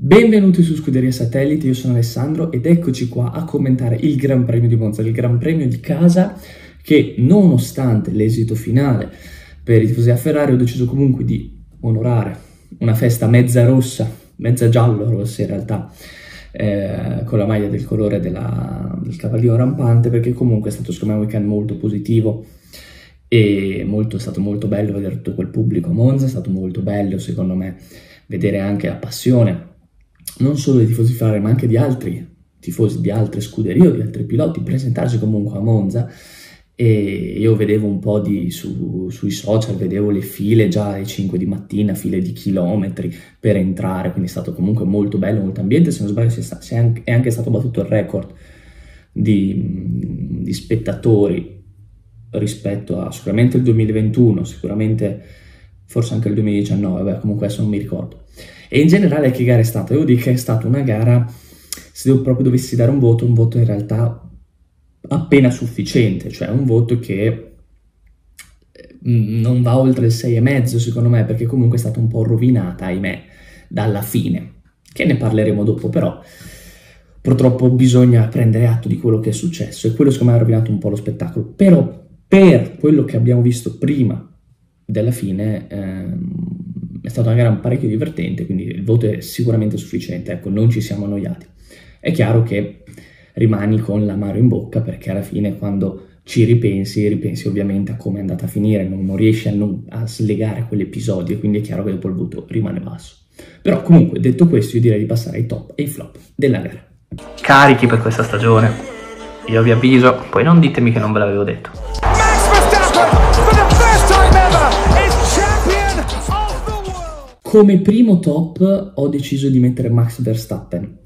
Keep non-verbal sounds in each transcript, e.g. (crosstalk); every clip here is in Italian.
Benvenuti su Scuderia Satellite, io sono Alessandro ed eccoci qua a commentare il Gran Premio di Monza, il Gran Premio di casa che nonostante l'esito finale per i tifosi a Ferrari ho deciso comunque di onorare una festa mezza rossa, mezza giallo rossa in realtà, eh, con la maglia del colore della, del cavaliere rampante perché comunque è stato secondo me un weekend molto positivo e molto, è stato molto bello vedere tutto quel pubblico a Monza, è stato molto bello secondo me vedere anche la passione non solo dei tifosi Ferrari ma anche di altri tifosi di altre scuderie o di altri piloti presentarsi comunque a Monza. E io vedevo un po' di, su, sui social, vedevo le file già alle 5 di mattina, file di chilometri per entrare, quindi è stato comunque molto bello, molto ambiente, se non sbaglio è anche, è anche stato battuto il record di, di spettatori rispetto a sicuramente il 2021, sicuramente forse anche il 2019, beh, comunque adesso non mi ricordo. E in generale che gara è stata? Devo dire che è stata una gara, se devo proprio dovessi dare un voto, un voto in realtà appena sufficiente, cioè un voto che mm, non va oltre il 6,5 secondo me, perché comunque è stata un po' rovinata, ahimè, dalla fine, che ne parleremo dopo, però purtroppo bisogna prendere atto di quello che è successo e quello secondo me ha rovinato un po' lo spettacolo, però per quello che abbiamo visto prima della fine ehm, è stata una gara parecchio divertente, quindi il voto è sicuramente sufficiente, ecco, non ci siamo annoiati. È chiaro che rimani con l'amaro in bocca perché alla fine quando ci ripensi, ripensi ovviamente a come è andata a finire, non, non riesci a, non, a slegare quell'episodio e quindi è chiaro che dopo il voto rimane basso. Però comunque detto questo io direi di passare ai top e ai flop della gara. Carichi per questa stagione, io vi avviso, poi non ditemi che non ve l'avevo detto. Come primo top ho deciso di mettere Max Verstappen.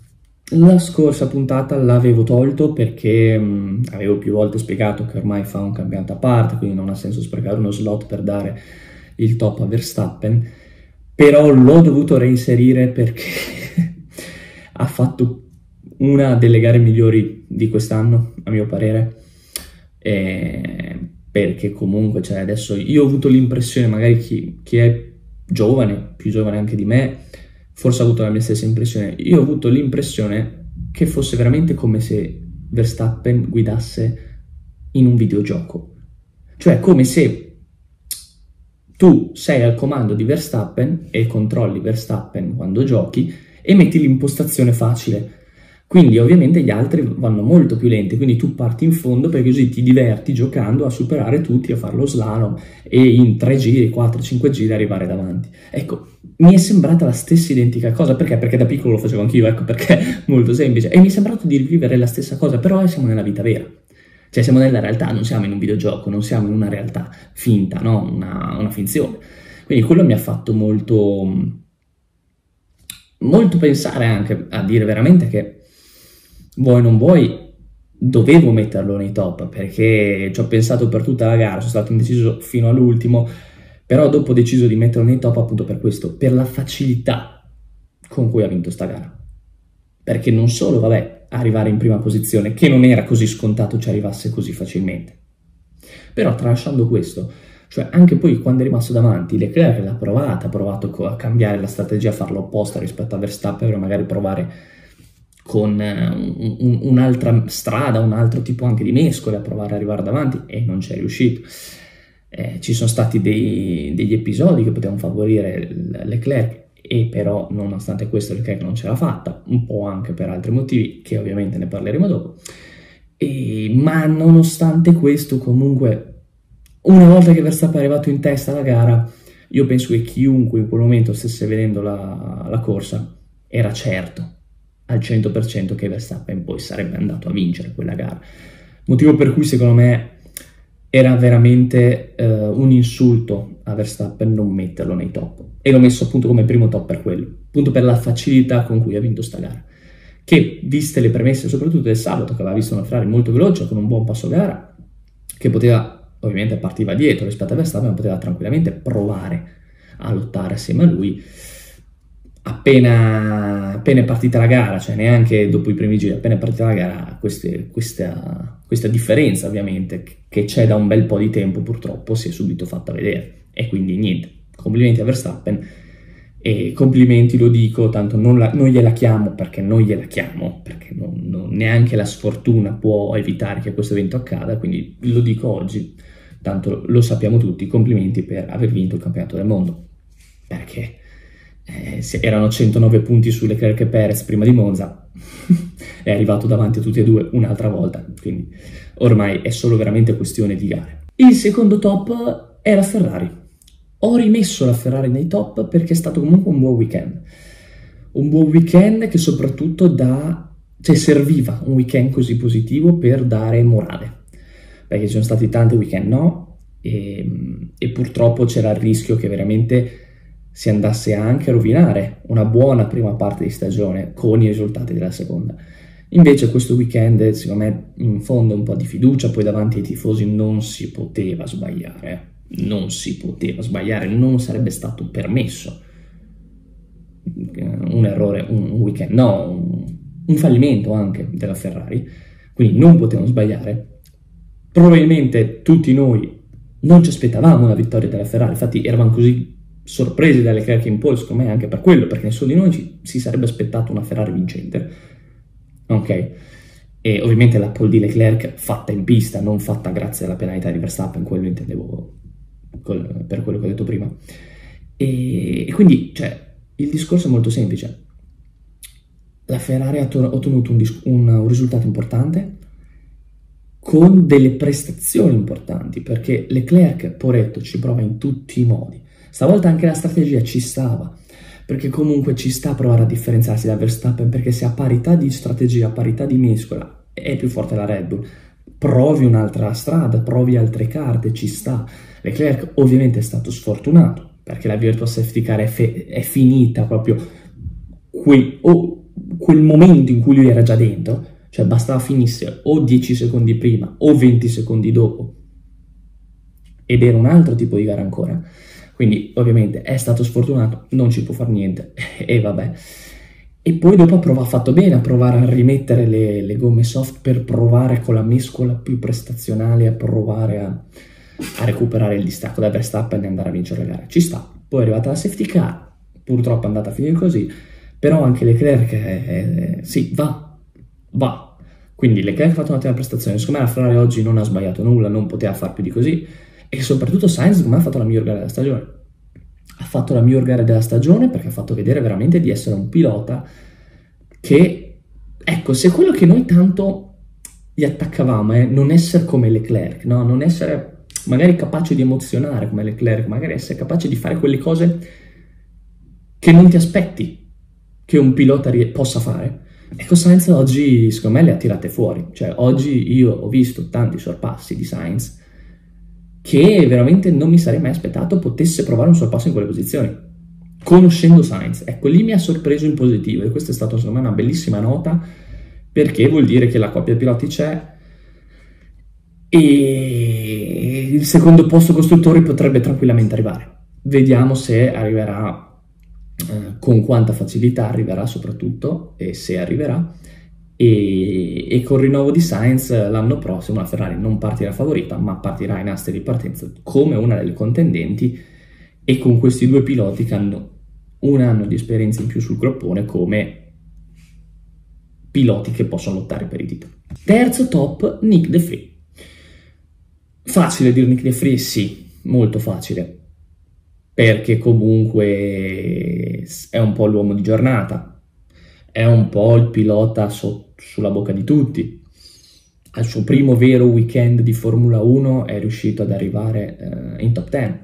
La scorsa puntata l'avevo tolto perché mh, mm, avevo più volte spiegato che ormai fa un campionato a parte, quindi non ha senso sprecare uno slot per dare il top a Verstappen, però l'ho dovuto reinserire perché (laughs) ha fatto una delle gare migliori di quest'anno, a mio parere. E perché comunque, cioè, adesso io ho avuto l'impressione, magari chi, chi è giovane, più giovane anche di me, forse ha avuto la mia stessa impressione. Io ho avuto l'impressione che fosse veramente come se Verstappen guidasse in un videogioco. Cioè come se tu sei al comando di Verstappen e controlli Verstappen quando giochi e metti l'impostazione facile quindi ovviamente gli altri vanno molto più lenti, quindi tu parti in fondo perché così ti diverti giocando a superare tutti, a fare lo slalom e in 3 giri, 4, 5 giri arrivare davanti. Ecco, mi è sembrata la stessa identica cosa, perché? Perché da piccolo lo facevo anch'io, ecco perché è (laughs) molto semplice. E mi è sembrato di rivivere la stessa cosa, però siamo nella vita vera. Cioè siamo nella realtà, non siamo in un videogioco, non siamo in una realtà finta, no? Una, una finzione. Quindi quello mi ha fatto molto, molto pensare anche a dire veramente che vuoi non vuoi, dovevo metterlo nei top perché ci ho pensato per tutta la gara, sono stato indeciso fino all'ultimo, però dopo ho deciso di metterlo nei top appunto per questo, per la facilità con cui ha vinto sta gara. Perché non solo, vabbè, arrivare in prima posizione, che non era così scontato ci arrivasse così facilmente. Però tralasciando questo, cioè anche poi quando è rimasto davanti, Leclerc l'ha provata, ha provato a cambiare la strategia, a farlo opposta rispetto a Verstappen, per magari provare con eh, un, un, un'altra strada, un altro tipo anche di mescole a provare ad arrivare davanti e non c'è riuscito. Eh, ci sono stati dei, degli episodi che potevano favorire Leclerc e però nonostante questo Leclerc non ce l'ha fatta, un po' anche per altri motivi che ovviamente ne parleremo dopo. E, ma nonostante questo comunque una volta che Verstappen è arrivato in testa alla gara io penso che chiunque in quel momento stesse vedendo la, la corsa era certo al 100% che Verstappen poi sarebbe andato a vincere quella gara. Motivo per cui secondo me era veramente eh, un insulto a Verstappen non metterlo nei top. E l'ho messo appunto come primo top per quello, appunto per la facilità con cui ha vinto sta gara. Che, viste le premesse, soprattutto del sabato, che aveva visto una Ferrari molto veloce, con un buon passo gara, che poteva, ovviamente partiva dietro rispetto a Verstappen, ma poteva tranquillamente provare a lottare assieme a lui appena, appena è partita la gara, cioè neanche dopo i primi giri, appena è partita la gara, queste, questa, questa differenza ovviamente che c'è da un bel po' di tempo purtroppo si è subito fatta vedere. E quindi niente, complimenti a Verstappen E complimenti, lo dico, tanto non, la, non gliela chiamo perché non gliela chiamo, perché non, non, neanche la sfortuna può evitare che questo evento accada, quindi lo dico oggi, tanto lo sappiamo tutti, complimenti per aver vinto il campionato del mondo, perché eh, erano 109 punti sulle Leclerc e Perez prima di Monza, (laughs) è arrivato davanti a tutti e due un'altra volta, quindi ormai è solo veramente questione di gare. Il secondo top è la Ferrari ho rimesso la Ferrari nei top perché è stato comunque un buon weekend. Un buon weekend che soprattutto da, cioè serviva un weekend così positivo per dare morale. Perché ci sono stati tanti weekend no e, e purtroppo c'era il rischio che veramente si andasse anche a rovinare una buona prima parte di stagione con i risultati della seconda. Invece questo weekend, secondo me, in fondo un po' di fiducia, poi davanti ai tifosi non si poteva sbagliare non si poteva sbagliare, non sarebbe stato permesso. Un errore, un weekend, no, un, un fallimento anche della Ferrari, quindi non potevano sbagliare. Probabilmente tutti noi non ci aspettavamo una vittoria della Ferrari, infatti eravamo così sorpresi dalle cariche in pole, secondo me anche per quello, perché nessuno di noi ci, si sarebbe aspettato una Ferrari vincente. Ok? E ovviamente la pole di Leclerc fatta in pista, non fatta grazie alla penalità di Verstappen, quello intendevo col, per quello che ho detto prima. E, e, quindi, cioè, il discorso è molto semplice. La Ferrari ha ottenuto un, un, un risultato importante con delle prestazioni importanti, perché Leclerc, poretto, ci prova in tutti i modi. Stavolta anche la strategia ci stava, perché comunque ci sta a provare a differenziarsi da Verstappen, perché se a parità di strategia, a parità di mescola, è più forte la Red Bull, provi un'altra strada, provi altre carte, ci sta. Leclerc ovviamente è stato sfortunato perché la virtual safety car è, fe- è finita proprio quel, oh, quel momento in cui lui era già dentro, cioè bastava finisse o 10 secondi prima o 20 secondi dopo ed era un altro tipo di gara ancora. Quindi ovviamente è stato sfortunato, non ci può fare niente (laughs) e vabbè. E poi dopo ha fatto bene a provare a rimettere le, le, gomme soft per provare con la mescola più prestazionale a provare a, a recuperare il distacco da Verstappen e andare a vincere la gara. Ci sta. Poi è arrivata la safety car, purtroppo è andata a finire così, però anche Leclerc, eh, sì, va, va. Quindi Leclerc ha fatto un'ottima prestazione, secondo me la Ferrari oggi non ha sbagliato nulla, non poteva far più di così, e soprattutto Sainz, secondo me, ha fatto la miglior gara della stagione. Ha fatto la miglior gara della stagione perché ha fatto vedere veramente di essere un pilota che, ecco, se quello che noi tanto gli attaccavamo è non essere come Leclerc, no? non essere magari capace di emozionare come Leclerc, magari essere capace di fare quelle cose che non ti aspetti che un pilota possa fare. Ecco, Sainz oggi, secondo me, le ha tirate fuori. Cioè, oggi io ho visto tanti sorpassi di Sainz che veramente non mi sarei mai aspettato potesse provare un sorpasso in quelle posizioni. Conoscendo Sainz. Ecco, lì mi ha sorpreso in positivo e questa è stata, secondo me, una bellissima nota perché vuol dire che la coppia piloti c'è e il secondo posto costruttori potrebbe tranquillamente arrivare. Vediamo se arriverà, eh, con quanta facilità arriverà soprattutto e se arriverà. E, e il rinnovo di Sainz l'anno prossimo la Ferrari non partirà favorita, ma partirà in aste di partenza come una delle contendenti e con questi due piloti che hanno un anno di esperienza in più sul groppone come piloti che possono lottare per i titoli. Terzo top, Nick De Free. Facile dire Nick De Free? Sì, molto facile, perché comunque è un po' l'uomo di giornata, è un po' il pilota so- sulla bocca di tutti. Al suo primo vero weekend di Formula 1 è riuscito ad arrivare eh, in top 10,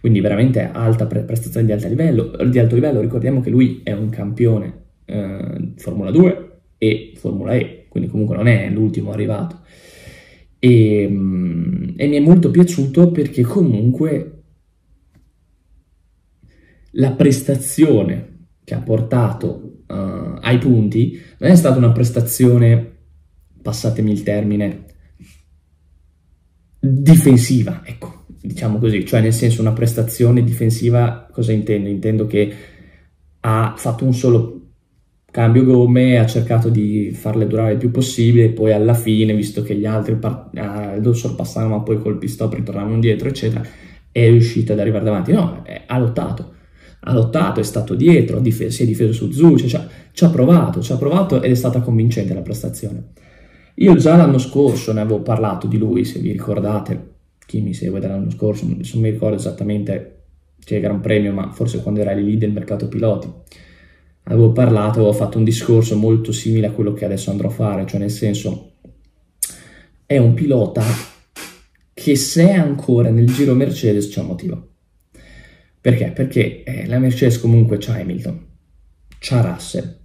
quindi veramente alta pre- prestazione di alto, livello, di alto livello. Ricordiamo che lui è un campione eh, Formula 2 e Formula E, quindi comunque non è l'ultimo arrivato e, mm, e mi è molto piaciuto perché comunque la prestazione che ha portato uh, ai punti non è stata una prestazione, passatemi il termine, difensiva, ecco, diciamo così, cioè nel senso una prestazione difensiva, cosa intendo? Intendo che ha fatto un solo cambio gomme, ha cercato di farle durare il più possibile, poi alla fine, visto che gli altri part- eh, lo sorpassavano, ma poi col pit stop ritornavano indietro, eccetera, è riuscito ad arrivare davanti. No, eh, ha lottato. Ha lottato, è stato dietro, si è difeso su Zucci, cioè, ci ha provato, ci ha provato ed è stata convincente la prestazione. Io già l'anno scorso ne avevo parlato di lui, se vi ricordate, chi mi segue dall'anno scorso, non mi ricordo esattamente che Gran Premio, ma forse quando era lì del mercato piloti. Avevo parlato, avevo fatto un discorso molto simile a quello che adesso andrò a fare, cioè nel senso è un pilota che se è ancora nel giro Mercedes c'è un motivo. Perché? Perché eh, la Mercedes comunque c'ha Hamilton, c'ha Russell,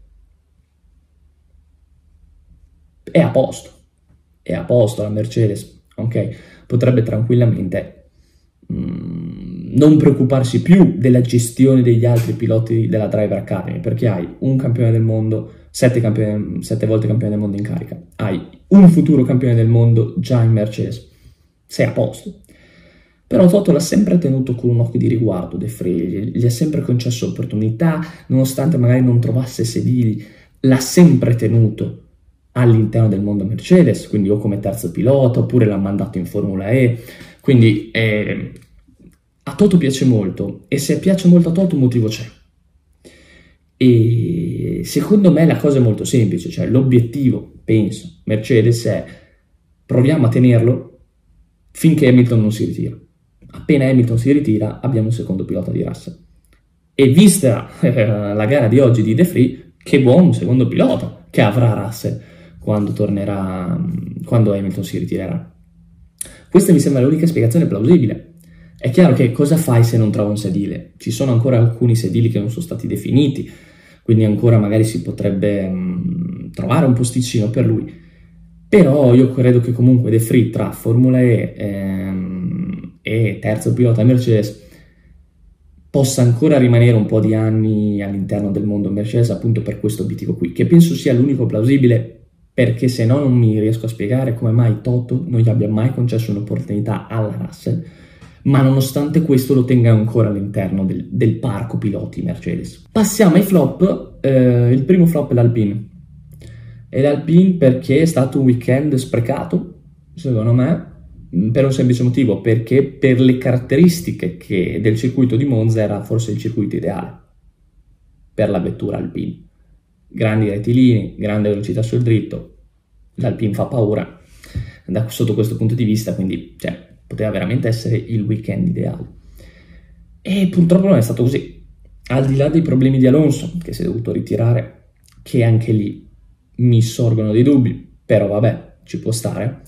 è a posto, è a posto la Mercedes, ok? Potrebbe tranquillamente mm, non preoccuparsi più della gestione degli altri piloti della Driver Academy, perché hai un campione del mondo, sette, campione, sette volte campione del mondo in carica, hai un futuro campione del mondo già in Mercedes, sei a posto. Però Toto l'ha sempre tenuto con un occhio di riguardo De Frey, gli ha sempre concesso opportunità, nonostante magari non trovasse sedili, l'ha sempre tenuto all'interno del mondo Mercedes, quindi o come terzo pilota oppure l'ha mandato in Formula E. Quindi eh, a Toto piace molto e se piace molto a Toto un motivo c'è. E secondo me la cosa è molto semplice, cioè l'obiettivo, penso, Mercedes è proviamo a tenerlo finché Hamilton non si ritira. Appena Hamilton si ritira abbiamo un secondo pilota di Russell. E vista eh, la gara di oggi di De Free, che buon secondo pilota che avrà Russell quando tornerà, quando Hamilton si ritirerà. Questa mi sembra l'unica spiegazione plausibile. È chiaro che cosa fai se non trovi un sedile? Ci sono ancora alcuni sedili che non sono stati definiti, quindi ancora magari si potrebbe mh, trovare un posticino per lui. Però io credo che comunque De Free tra Formula E ehm, e terzo pilota Mercedes possa ancora rimanere un po' di anni all'interno del mondo Mercedes appunto per questo obiettivo qui, che penso sia l'unico plausibile perché se no non mi riesco a spiegare come mai Toto non gli abbia mai concesso un'opportunità alla Russell, ma nonostante questo lo tenga ancora all'interno del, del parco piloti Mercedes. Passiamo ai flop, eh, il primo flop è l'Alpine. E l'Alpine perché è stato un weekend sprecato, secondo me, per un semplice motivo, perché per le caratteristiche che del circuito di Monza era forse il circuito ideale per la vettura Alpine grandi rettilini, grande velocità sul dritto, l'Alpine fa paura da, sotto questo punto di vista, quindi cioè, poteva veramente essere il weekend ideale. E purtroppo non è stato così. Al di là dei problemi di Alonso, che si è dovuto ritirare, che anche lì mi sorgono dei dubbi, però vabbè, ci può stare.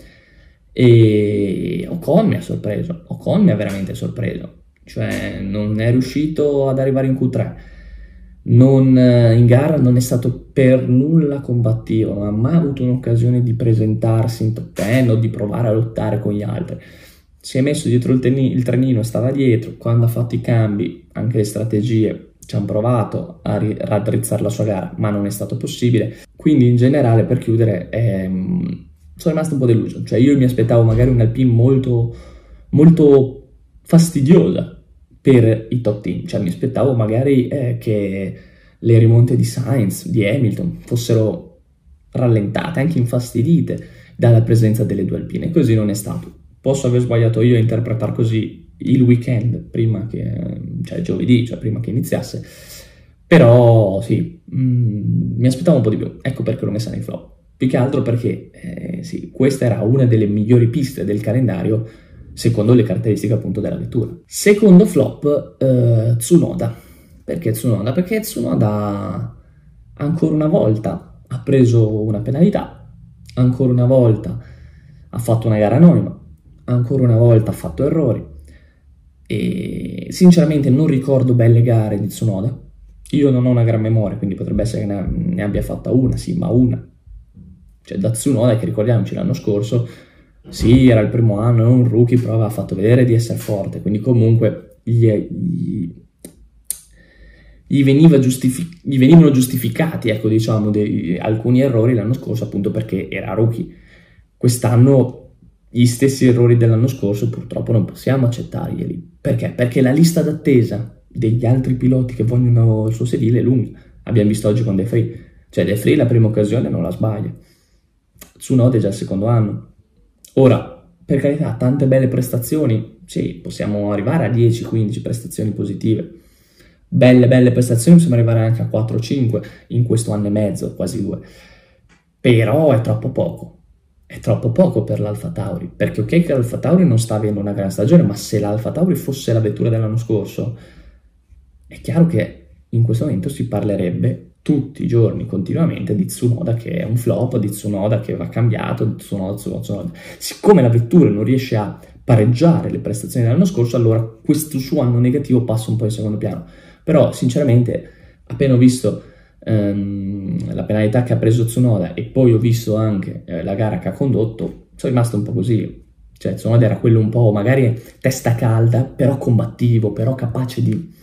E Ocon mi ha sorpreso, Ocon mi ha veramente sorpreso, cioè non è riuscito ad arrivare in Q3 non, eh, in gara non è stato per nulla combattivo, non ha mai avuto un'occasione di presentarsi in top 10 o di provare a lottare con gli altri. Si è messo dietro il, teni- il trenino, stava dietro, quando ha fatto i cambi, anche le strategie, ci hanno provato a ri- raddrizzare la sua gara, ma non è stato possibile. Quindi in generale, per chiudere, ehm, sono rimasto un po' deluso. Cioè io mi aspettavo magari un Alpine molto, molto fastidiosa per i top team. Cioè mi aspettavo magari eh, che le rimonte di Sainz, di Hamilton fossero rallentate, anche infastidite dalla presenza delle due alpine. Così non è stato. Posso aver sbagliato io a interpretare così il weekend prima che, cioè giovedì, cioè prima che iniziasse. Però sì, mh, mm, mi aspettavo un po' di più. Ecco perché l'ho messa nei flop. Più che altro perché eh, sì, questa era una delle migliori piste del calendario secondo le caratteristiche appunto della vettura. Secondo flop, eh, Tsunoda. Perché Tsunoda? Perché Tsunoda ancora una volta ha preso una penalità, ancora una volta ha fatto una gara anonima, ancora una volta ha fatto errori e sinceramente non ricordo belle gare di Tsunoda. Io non ho una gran memoria, quindi potrebbe essere che ne abbia fatta una, sì, ma una. Cioè da Tsunoda, che ricordiamoci l'anno scorso, sì, era il primo anno, un rookie, però aveva fatto vedere di essere forte, quindi comunque gli, gli, gli, giustific- gli venivano giustificati, ecco, diciamo, dei, alcuni errori l'anno scorso appunto perché era rookie. Quest'anno gli stessi errori dell'anno scorso purtroppo non possiamo accettarglieli. Perché? Perché la lista d'attesa degli altri piloti che vogliono il suo sedile è lunga. Abbiamo visto oggi con De Free. Cioè De Free la prima occasione non la sbaglia. Tsunoda è già il secondo anno. Ora, per carità, tante belle prestazioni, sì, possiamo arrivare a 10-15 prestazioni positive, belle belle prestazioni, possiamo arrivare anche a 4-5 in questo anno e mezzo, quasi due. Però è troppo poco. È troppo poco per l'Alfa Tauri, perché ok che l'Alfa Tauri non sta avendo una gran stagione, ma se l'Alfa Tauri fosse la vettura dell'anno scorso, è chiaro che in questo momento si parlerebbe tutti i giorni, continuamente, di Tsunoda che è un flop, di Tsunoda che va cambiato, di Tsunoda, Tsunoda, Tsunoda. Siccome la vettura non riesce a pareggiare le prestazioni dell'anno scorso, allora questo suo anno negativo passa un po' in secondo piano. Però, sinceramente, appena ho visto ehm, la penalità che ha preso Tsunoda e poi ho visto anche eh, la gara che ha condotto, sono rimasto un po' così. Cioè, Tsunoda era quello un po' magari testa calda, però combattivo, però capace di,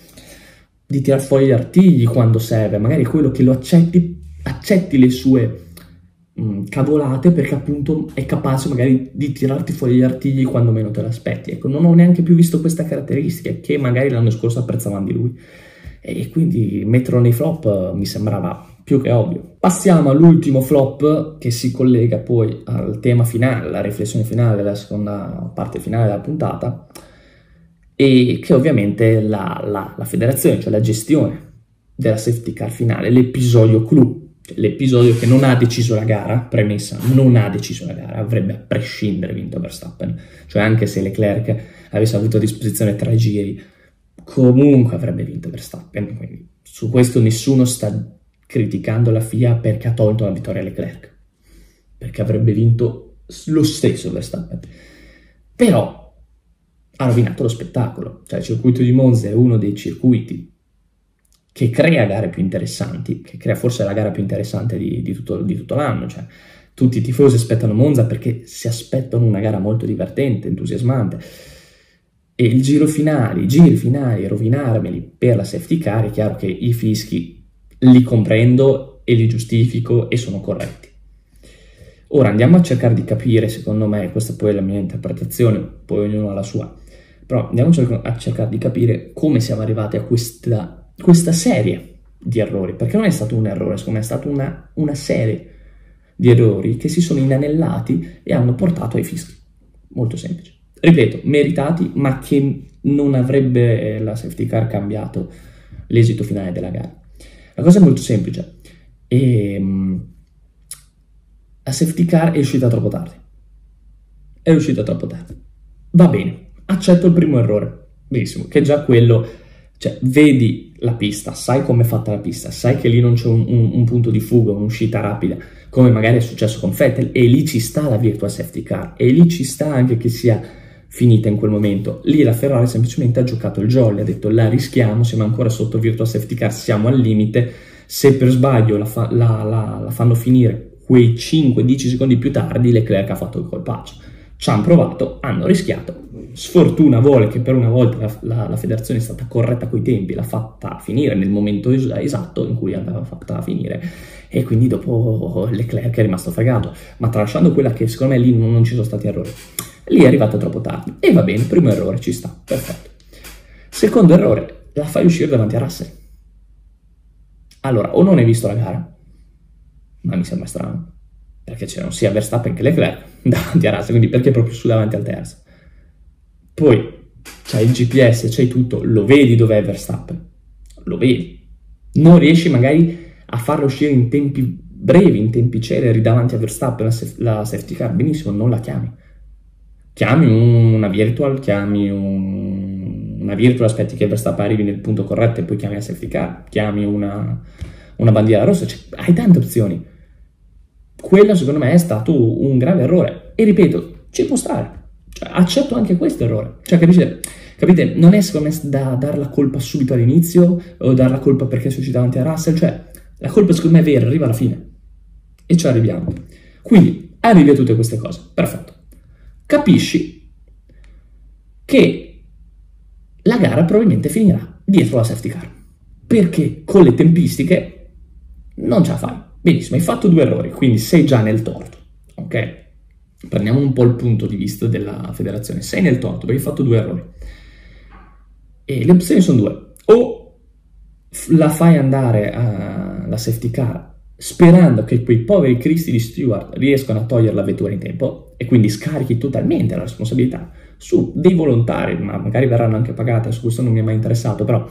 di tirar fuori gli artigli quando serve. Magari quello che lo accetti, accetti le sue mh, mm, cavolate perché appunto è capace magari di tirarti fuori gli artigli quando meno te l'aspetti. Ecco, non ho neanche più visto questa caratteristica che magari l'anno scorso apprezzavamo di lui e quindi metterlo nei flop eh, mi sembrava più che ovvio. Passiamo all'ultimo flop che si collega poi al tema finale, la riflessione finale della seconda parte finale della puntata e che ovviamente la, la, la federazione, cioè la gestione della safety car finale, l'episodio clou, cioè l'episodio che non ha deciso la gara, premessa, non ha deciso la gara, avrebbe a prescindere vinto Verstappen, cioè anche se Leclerc avesse avuto a disposizione tre giri, comunque avrebbe vinto Verstappen. Quindi su questo nessuno sta criticando la FIA perché ha tolto la vittoria a Leclerc, perché avrebbe vinto lo stesso Verstappen. Però ha rovinato lo spettacolo, cioè il circuito di Monza è uno dei circuiti che crea gare più interessanti, che crea forse la gara più interessante di, di, tutto, di tutto l'anno, cioè tutti i tifosi aspettano Monza perché si aspettano una gara molto divertente, entusiasmante. E il giro finale, i giri finali, rovinarmeli per la safety car, è chiaro che i fischi li comprendo e li giustifico e sono corretti. Ora andiamo a cercare di capire, secondo me, questa poi è la mia interpretazione, poi ognuno ha la sua, però andiamo a cercare di capire come siamo arrivati a questa, questa serie di errori, perché non è stato un errore, secondo me è stata una, una serie di errori che si sono inanellati e hanno portato ai fischi. Molto semplice ripeto, meritati, ma che non avrebbe eh, la safety car cambiato l'esito finale della gara. La cosa è molto semplice. E, um, la safety car è uscita troppo tardi. È uscita troppo tardi. Va bene, accetto il primo errore. Benissimo, che già quello, cioè, vedi la pista, sai come è fatta la pista, sai che lì non c'è un, un, un punto di fuga, un'uscita rapida, come magari è successo con Vettel, e lì ci sta la virtual safety car, e lì ci sta anche che sia finita in quel momento. Lì la Ferrari semplicemente ha giocato il jolly, ha detto la rischiamo, siamo ancora sotto virtual safety car, siamo al limite, se per sbaglio la, fa, la, la, la fanno finire quei 5-10 secondi più tardi, Leclerc ha fatto il colpaccio. Ci hanno provato, hanno rischiato. Sfortuna vuole che per una volta la, la, la federazione è stata corretta coi tempi, l'ha fatta finire nel momento es- esatto in cui l'aveva fatta finire e quindi dopo Leclerc è rimasto fregato. Ma tralasciando quella che secondo me lì non, non ci sono stati errori lì è arrivato troppo tardi. E va bene, primo errore, ci sta, perfetto. Secondo errore, la fai uscire davanti a Russell. Allora, o non hai visto la gara, ma mi sembra strano, perché c'erano sia Verstappen che Leclerc (laughs) davanti a Russell, quindi perché proprio su davanti al terzo? Poi c'hai il GPS, c'hai tutto, lo vedi dov'è Verstappen, lo vedi. Non riesci magari a farlo uscire in tempi brevi, in tempi celeri davanti a Verstappen la, la safety car, benissimo, non la chiami chiami una virtual, chiami un, una virtual, aspetti che Verstappen arrivi nel punto corretto e poi chiami la safety car, chiami una, una bandiera rossa, cioè, hai tante opzioni. Quello secondo me è stato un grave errore e ripeto, ci può stare, accetto anche questo errore, cioè capite? Capite? Non è secondo me da dare la colpa subito all'inizio o dare la colpa perché sono uscito davanti a Russell, cioè la colpa secondo me è vera, arriva alla fine e ci arriviamo. Quindi arrivi a tutte queste cose, perfetto capisci che la gara probabilmente finirà dietro la safety car. Perché con le tempistiche non ce la fai. Benissimo, hai fatto due errori, quindi sei già nel torto. Ok? Prendiamo un po' il punto di vista della federazione. Sei nel torto perché hai fatto due errori. E le opzioni sono due. O la fai andare alla safety car sperando che quei poveri cristi di Stewart riescano a togliere la vettura in tempo e quindi scarichi totalmente la responsabilità su dei volontari, ma magari verranno anche pagate, su questo non mi è mai interessato, però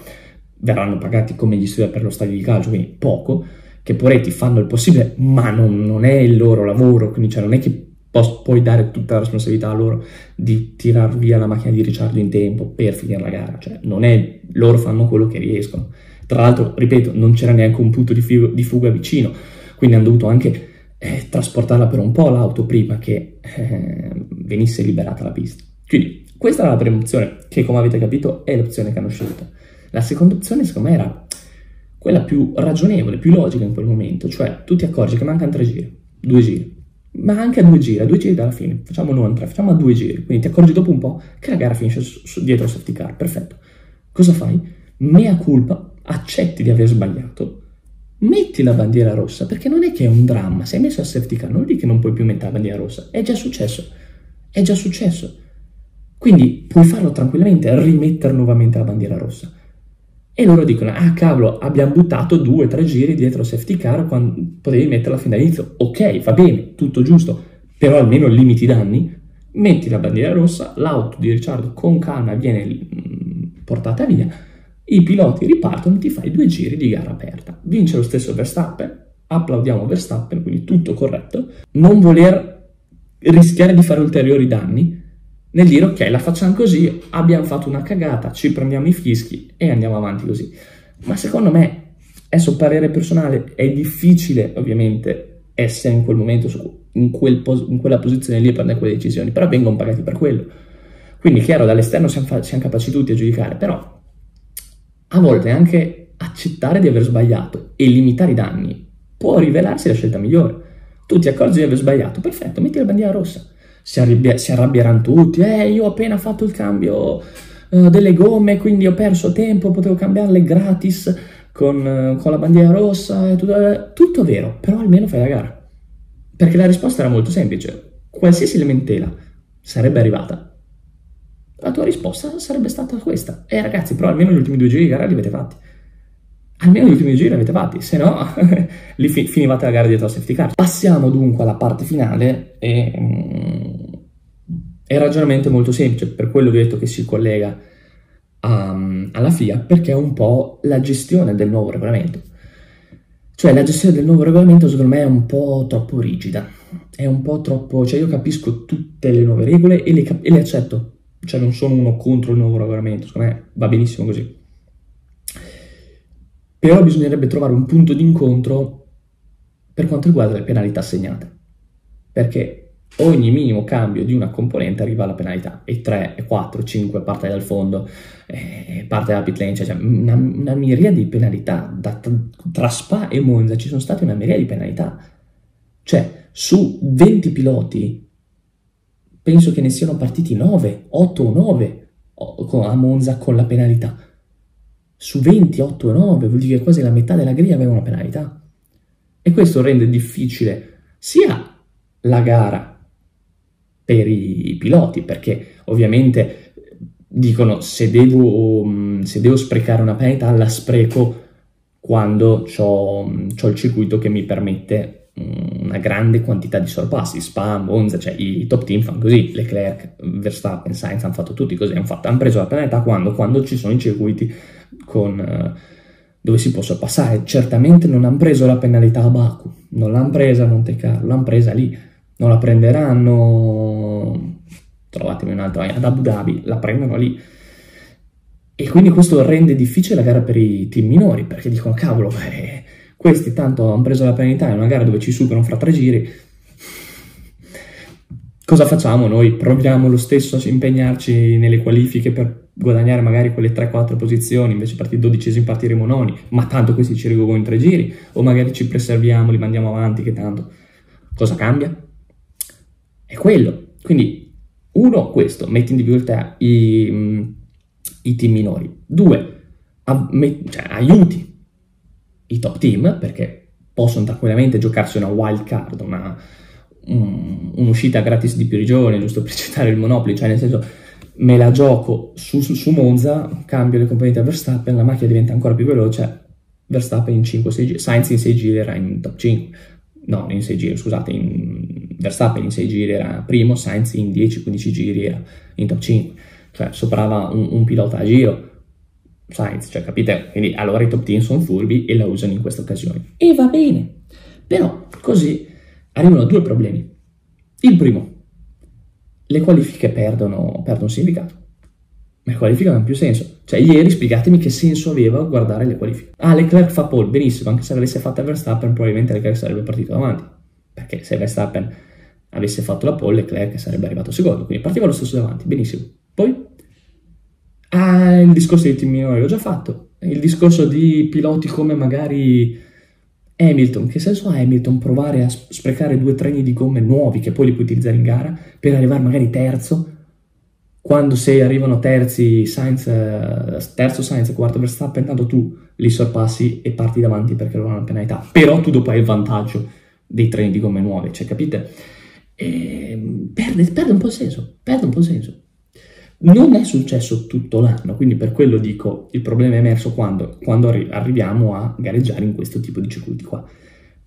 verranno pagati come gli studi per lo stadio di calcio, quindi poco, che Poretti fanno il possibile, ma non, non è il loro lavoro, quindi cioè non è che puoi dare tutta la responsabilità a loro di tirar via la macchina di Ricciardo in tempo per finire la gara, cioè non è, loro fanno quello che riescono. Tra l'altro, ripeto, non c'era neanche un punto di, figo, di fuga vicino, quindi hanno dovuto anche eh, trasportarla per un po' l'auto prima che eh, venisse liberata la pista. Quindi questa era la prima opzione, che come avete capito è l'opzione che hanno scelto. La seconda opzione secondo me era quella più ragionevole, più logica in quel momento, cioè tu ti accorgi che mancano tre giri, due giri, ma anche a due giri, a due giri dalla fine, facciamo non tre, facciamo a due giri, quindi ti accorgi dopo un po' che la gara finisce su, su, dietro il safety car, perfetto. Cosa fai? Mea culpa, accetti di aver sbagliato, metti la bandiera rossa, perché non è che è un dramma, se hai messo il safety car, non dire che non puoi più mettere la bandiera rossa, è già successo, è già successo. Quindi puoi farlo tranquillamente, rimettere nuovamente la bandiera rossa. E loro dicono, ah cavolo, abbiamo buttato due o tre giri dietro safety car quando potevi metterla fin dall'inizio. Ok, va bene, tutto giusto, però almeno limiti i danni, metti la bandiera rossa, l'auto di Ricciardo con calma viene mm, portata via, i piloti ripartono, ti fai due giri di gara aperta. Vince lo stesso Verstappen, applaudiamo Verstappen, quindi tutto corretto. Non voler rischiare di fare ulteriori danni, nel dire ok, la facciamo così, abbiamo fatto una cagata, ci prendiamo i fischi e andiamo avanti così. Ma secondo me, suo parere personale, è difficile ovviamente essere in quel momento, in, quel pos- in quella posizione lì e prendere quelle decisioni, però vengono pagati per quello. Quindi chiaro, dall'esterno siamo, fa- siamo capaci tutti a giudicare, però a volte anche accettare di aver sbagliato e limitare i danni può rivelarsi la scelta migliore. Tu ti accorgi di aver sbagliato, perfetto, metti la bandiera rossa si, arrabbia, si arrabbieranno tutti, eh io ho appena fatto il cambio uh, delle gomme, quindi ho perso tempo, potevo cambiarle gratis con, uh, con la bandiera rossa, tutto, uh, tutto vero, però almeno fai la gara. Perché la risposta era molto semplice, qualsiasi lamentela sarebbe arrivata, la tua risposta sarebbe stata questa. E eh, ragazzi, però almeno gli ultimi due giri di gara li avete fatti. Almeno gli ultimi giri li avete fatti, se no (laughs) lì fi- finivate la gara dietro al safety car. Passiamo dunque alla parte finale e mm, il ragionamento è molto semplice, per quello vi ho detto che si collega a, alla FIA, perché è un po' la gestione del nuovo regolamento. Cioè la gestione del nuovo regolamento secondo me è un po' troppo rigida, è un po' troppo... cioè io capisco tutte le nuove regole e le, e le accetto, cioè non sono uno contro il nuovo regolamento, secondo me va benissimo così. Però bisognerebbe trovare un punto di incontro per quanto riguarda le penalità assegnate, perché ogni minimo cambio di una componente arriva alla penalità. E 3, e 4, 5 parte dal fondo, eh, parte dalla pit lane, cioè una, una miriade di penalità da, tra Spa e Monza ci sono state una miriade di penalità. Cioè su 20 piloti penso che ne siano partiti 9, 8 o 9 a Monza con la penalità su 20, 8 o 9 vuol dire che quasi la metà della griglia aveva una penalità. E questo rende difficile sia la gara per i piloti, perché ovviamente dicono se devo, mm, se devo sprecare una penalità la spreco quando ho il circuito che mi permette mm, una grande quantità di sorpassi, Spa, Monza, cioè i top team fanno così, Leclerc, Verstappen, Sainz hanno fatto tutti così, hanno, fatto, hanno preso la penalità quando, quando, ci sono i circuiti con, uh, dove si può sorpassare, certamente non hanno preso la penalità a Baku, non l'hanno presa a Monte Carlo, l'hanno presa lì, non la prenderanno, trovatemi un'altra, ad Abu Dhabi, la prendono lì. E quindi questo rende difficile la gara per i team minori, perché dicono, cavolo, eh, questi tanto hanno preso la penalità in una gara dove ci superano fra tre giri, cosa facciamo noi? Proviamo lo stesso a impegnarci nelle qualifiche per guadagnare magari quelle 3-4 posizioni, invece partire dodicesimi partiremo noni, ma tanto questi ci arrivano in tre giri, o magari ci preserviamo, li mandiamo avanti, che tanto. Cosa cambia? È quello. Quindi, uno, questo, metti in difficoltà i, i team minori. Due, a, me, cioè, aiuti i top team, perché possono tranquillamente giocarsi una wild card, una, un, un'uscita gratis di più regione, giusto per (laughs) citare il Monopoly, cioè nel senso me la gioco su, su, su Monza, cambio le componenti a Verstappen, la macchina diventa ancora più veloce, Verstappen in 5-6 giri, Sainz in 6 giri era in top 5, no, in 6 giri, scusate, in Verstappen in 6 giri era primo, Sainz in 10-15 giri era in top 5, cioè soprava un, un pilota a giro. Sainz, cioè capite? Quindi allora i top team sono furbi e la usano in queste occasioni. E va bene. Però così arrivano due problemi. Il primo, le qualifiche perdono, perdono significato. Le qualifiche non hanno più senso. Cioè, ieri spiegatemi che senso aveva guardare le qualifiche. Ah, Leclerc fa pole, benissimo, anche se l'avesse fatta Verstappen, probabilmente Leclerc sarebbe partito davanti. Perché se Verstappen avesse fatto la pole, Leclerc sarebbe arrivato secondo, quindi partiva lo stesso davanti, benissimo. Poi, ah, il discorso dei team minori l'ho già fatto. Il discorso di piloti come magari Hamilton, che senso ha Hamilton provare a sprecare due treni di gomme nuovi che poi li puoi utilizzare in gara per arrivare magari terzo? Quando se arrivano terzi Sainz, eh, terzo Sainz quarto Verstappen, tanto tu li sorpassi e parti davanti perché loro hanno penalità. Però tu dopo hai il vantaggio dei treni di gomme nuove, cioè capite? E perde, perde un po' il senso, perde un po' il senso. Non è successo tutto l'anno, quindi per quello dico il problema è emerso quando, quando arri- arriviamo a gareggiare in questo tipo di circuiti qua.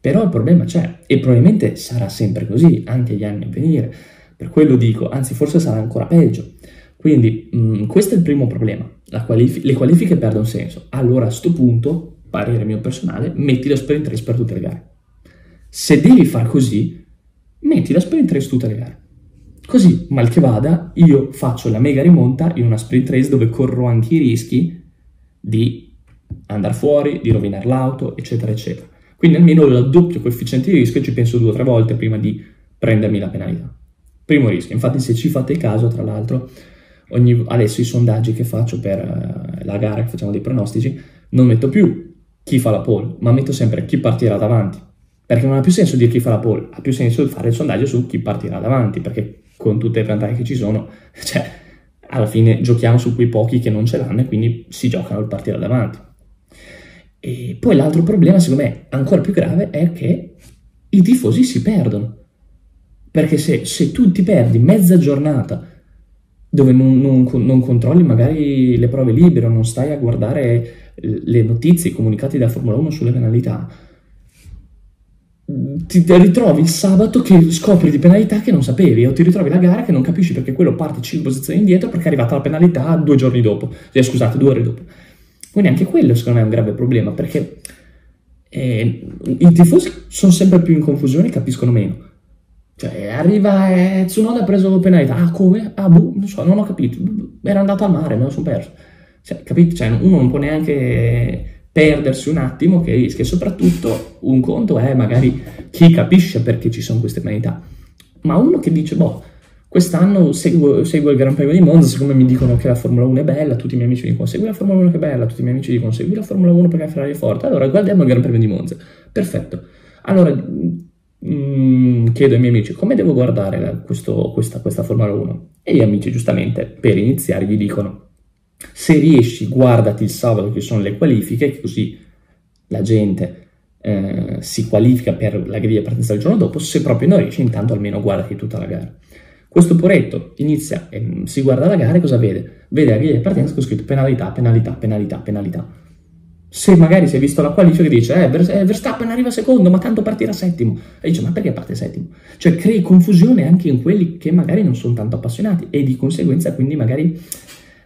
Però il problema c'è e probabilmente sarà sempre così, anche gli anni a venire. Per quello dico, anzi forse sarà ancora peggio. Quindi mh, mm, questo è il primo problema, qualif- le qualifiche perdono senso. Allora a questo punto, parere mio personale, metti la sprint race per tutte le gare. Se devi far così, metti la sprint race tutte le gare. Così, mal che vada, io faccio la mega rimonta in una sprint race dove corro anche i rischi di andare fuori, di rovinare l'auto, eccetera, eccetera. Quindi almeno il doppio coefficiente di rischio ci penso due o tre volte prima di prendermi la penalità. Primo rischio. Infatti, se ci fate caso, tra l'altro, ogni, adesso i sondaggi che faccio per uh, la gara, che facciamo dei pronostici, non metto più chi fa la pole, ma metto sempre chi partirà davanti. Perché non ha più senso dire chi fa la pole, ha più senso fare il sondaggio su chi partirà davanti, perché con tutte le vantaggi che ci sono, (laughs) cioè, alla fine giochiamo su quei pochi che non ce l'hanno e quindi si giocano il partire davanti. E poi l'altro problema, secondo me, ancora più grave, è che i tifosi si perdono. Perché se, se tu ti perdi mezza giornata dove non, non, non, controlli magari le prove libere, non stai a guardare le notizie, i comunicati della Formula 1 sulle penalità, ti ritrovi il sabato che scopri di penalità che non sapevi o ti ritrovi la gara che non capisci perché quello parte 5 posizioni indietro perché è arrivata la penalità due giorni dopo, eh, scusate, due ore dopo. Quindi anche quello secondo me è un grave problema perché eh, i tifosi sono sempre più in confusione e capiscono meno. Cioè, arriva eh, Tsunoda ha preso penalità. Ah, come? Ah, boh, non so, non ho capito. Era andato al mare, me lo sono perso. Cioè, capito? Cioè, uno non può neanche perdersi un attimo che rischia. Soprattutto un conto è magari chi capisce perché ci sono queste penalità, ma uno che dice, boh, quest'anno seguo, seguo, il Gran Premio di Monza, siccome mi dicono che la Formula 1 è bella, tutti i miei amici dicono segui la Formula 1 che è bella, tutti i miei amici dicono segui la Formula 1 perché la Ferrari è forte, allora guardiamo il Gran Premio di Monza. Perfetto. Allora mm, chiedo ai miei amici come devo guardare questo, questa, questa Formula 1 e gli amici giustamente per iniziare gli dicono se riesci, guardati il sabato che sono le qualifiche, così la gente eh, si qualifica per la griglia partenza del giorno dopo. Se proprio non riesci, intanto almeno guardati tutta la gara. Questo poretto inizia, e si guarda la gara e cosa vede? Vede la griglia di partenza con scritto penalità, penalità, penalità, penalità. Se magari si è visto la qualifica e dice eh, eh, Verstappen arriva secondo, ma tanto partirà settimo. E dice ma perché parte settimo? Cioè crei confusione anche in quelli che magari non sono tanto appassionati e di conseguenza quindi magari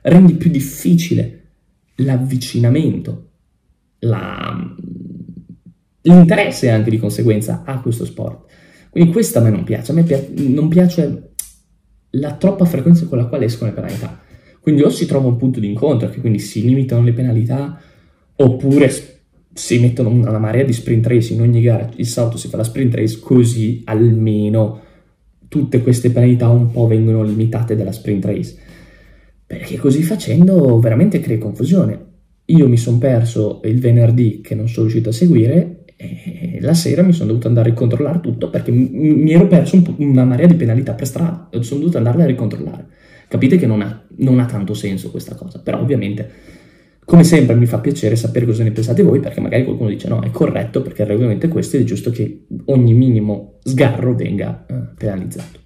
rendi più difficile l'avvicinamento, la, l'interesse anche di conseguenza a questo sport. Quindi questo a me non piace, a me pi- non piace la troppa frequenza con la quale escono le penalità. Quindi o si trova un punto di incontro, che quindi si limitano le penalità, oppure si mettono una marea di sprint race in ogni gara, il salto si fa la sprint race, così almeno tutte queste penalità un po' vengono limitate dalla sprint race perché così facendo veramente crea confusione. Io mi sono perso il venerdì che non sono riuscito a seguire e la sera mi sono dovuto andare a ricontrollare tutto perché mi ero perso un una marea di penalità per strada e sono dovuto andarle a ricontrollare. Capite che non ha, non ha tanto senso questa cosa, però ovviamente come sempre mi fa piacere sapere cosa ne pensate voi perché magari qualcuno dice no, è corretto perché il regolamento è questo ed è giusto che ogni minimo sgarro venga eh, penalizzato.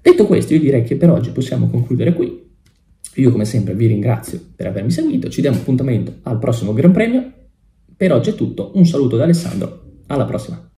Detto questo, io direi che per oggi possiamo concludere qui. Io come sempre vi ringrazio per avermi seguito, ci diamo appuntamento al prossimo Gran Premio. Per oggi è tutto, un saluto da Alessandro, alla prossima.